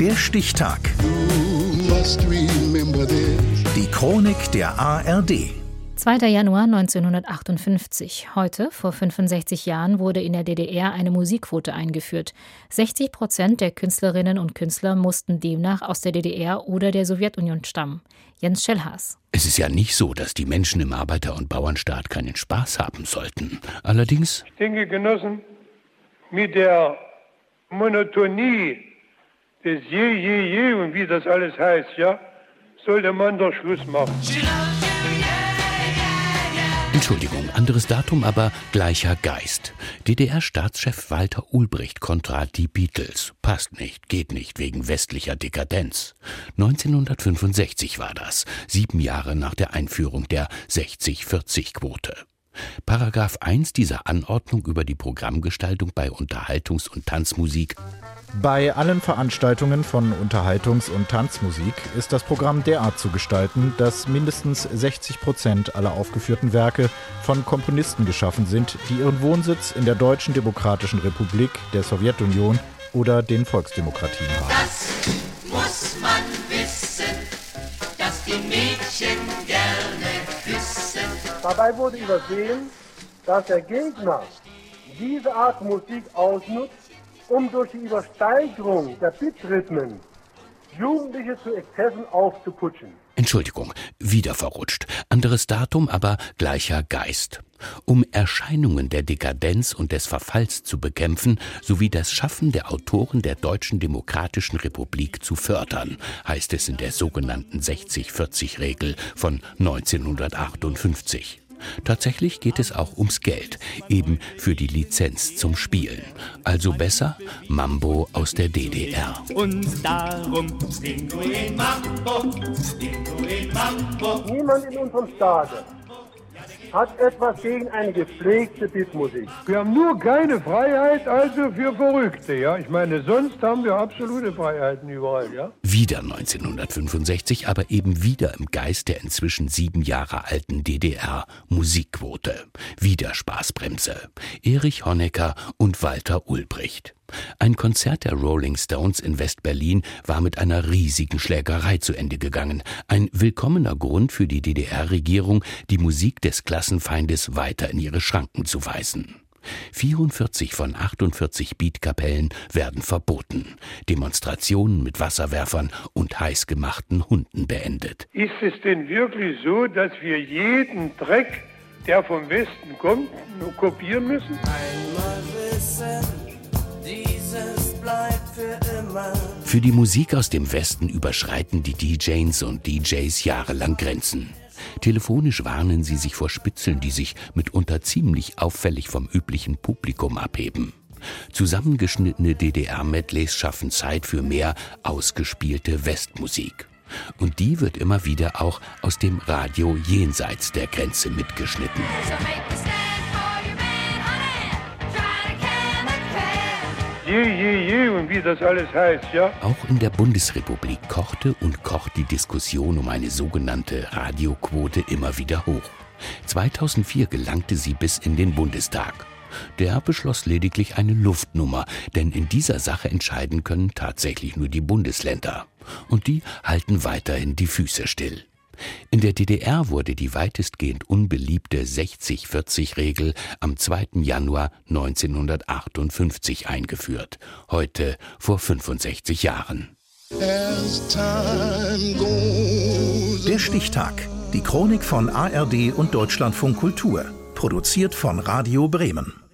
Der Stichtag. Die Chronik der ARD. 2. Januar 1958. Heute, vor 65 Jahren, wurde in der DDR eine Musikquote eingeführt. 60 Prozent der Künstlerinnen und Künstler mussten demnach aus der DDR oder der Sowjetunion stammen. Jens Schellhaas. Es ist ja nicht so, dass die Menschen im Arbeiter- und Bauernstaat keinen Spaß haben sollten. Allerdings. Ich denke, Genossen, mit der Monotonie des Je, Je, Je und wie das alles heißt, ja, sollte man doch Schluss machen. Entschuldigung, anderes Datum, aber gleicher Geist. DDR-Staatschef Walter Ulbricht kontra die Beatles. Passt nicht, geht nicht wegen westlicher Dekadenz. 1965 war das, sieben Jahre nach der Einführung der 60-40-Quote. Paragraph 1 dieser Anordnung über die Programmgestaltung bei Unterhaltungs- und Tanzmusik. Bei allen Veranstaltungen von Unterhaltungs- und Tanzmusik ist das Programm derart zu gestalten, dass mindestens 60 Prozent aller aufgeführten Werke von Komponisten geschaffen sind, die ihren Wohnsitz in der Deutschen Demokratischen Republik, der Sowjetunion oder den Volksdemokratien haben. Das muss man wissen, dass die Mädchen küssen. Dabei wurde übersehen, dass der Gegner diese Art Musik ausnutzt, um durch die Übersteigerung der Bitrhythmen Jugendliche zu Exzessen aufzuputschen. Entschuldigung, wieder verrutscht. Anderes Datum, aber gleicher Geist. Um Erscheinungen der Dekadenz und des Verfalls zu bekämpfen, sowie das Schaffen der Autoren der Deutschen Demokratischen Republik zu fördern, heißt es in der sogenannten 60-40-Regel von 1958. Tatsächlich geht es auch ums Geld, eben für die Lizenz zum Spielen. Also besser Mambo aus der DDR. Und darum Mambo, Mambo. Niemand in unserem Staate hat etwas gegen eine gepflegte Bitmusik. Wir haben nur keine Freiheit, also für Verrückte, ja. Ich meine, sonst haben wir absolute Freiheiten überall, ja. Wieder 1965, aber eben wieder im Geist der inzwischen sieben Jahre alten DDR Musikquote. Wieder Spaßbremse. Erich Honecker und Walter Ulbricht. Ein Konzert der Rolling Stones in West-Berlin war mit einer riesigen Schlägerei zu Ende gegangen. Ein willkommener Grund für die DDR-Regierung, die Musik des Klassenfeindes weiter in ihre Schranken zu weisen. 44 von 48 Beatkapellen werden verboten. Demonstrationen mit Wasserwerfern und heißgemachten Hunden beendet. Ist es denn wirklich so, dass wir jeden Dreck, der vom Westen kommt, nur kopieren müssen? Einmal wissen, für die Musik aus dem Westen überschreiten die DJs und DJs jahrelang Grenzen. Telefonisch warnen sie sich vor Spitzeln, die sich mitunter ziemlich auffällig vom üblichen Publikum abheben. Zusammengeschnittene DDR-Medleys schaffen Zeit für mehr ausgespielte Westmusik. Und die wird immer wieder auch aus dem Radio jenseits der Grenze mitgeschnitten. Je, je, je und wie das alles heißt, ja. Auch in der Bundesrepublik kochte und kocht die Diskussion um eine sogenannte Radioquote immer wieder hoch. 2004 gelangte sie bis in den Bundestag. Der beschloss lediglich eine Luftnummer, denn in dieser Sache entscheiden können tatsächlich nur die Bundesländer. Und die halten weiterhin die Füße still. In der DDR wurde die weitestgehend unbeliebte 60-40-Regel am 2. Januar 1958 eingeführt, heute vor 65 Jahren. Der Stichtag. Die Chronik von ARD und Deutschlandfunk Kultur. Produziert von Radio Bremen.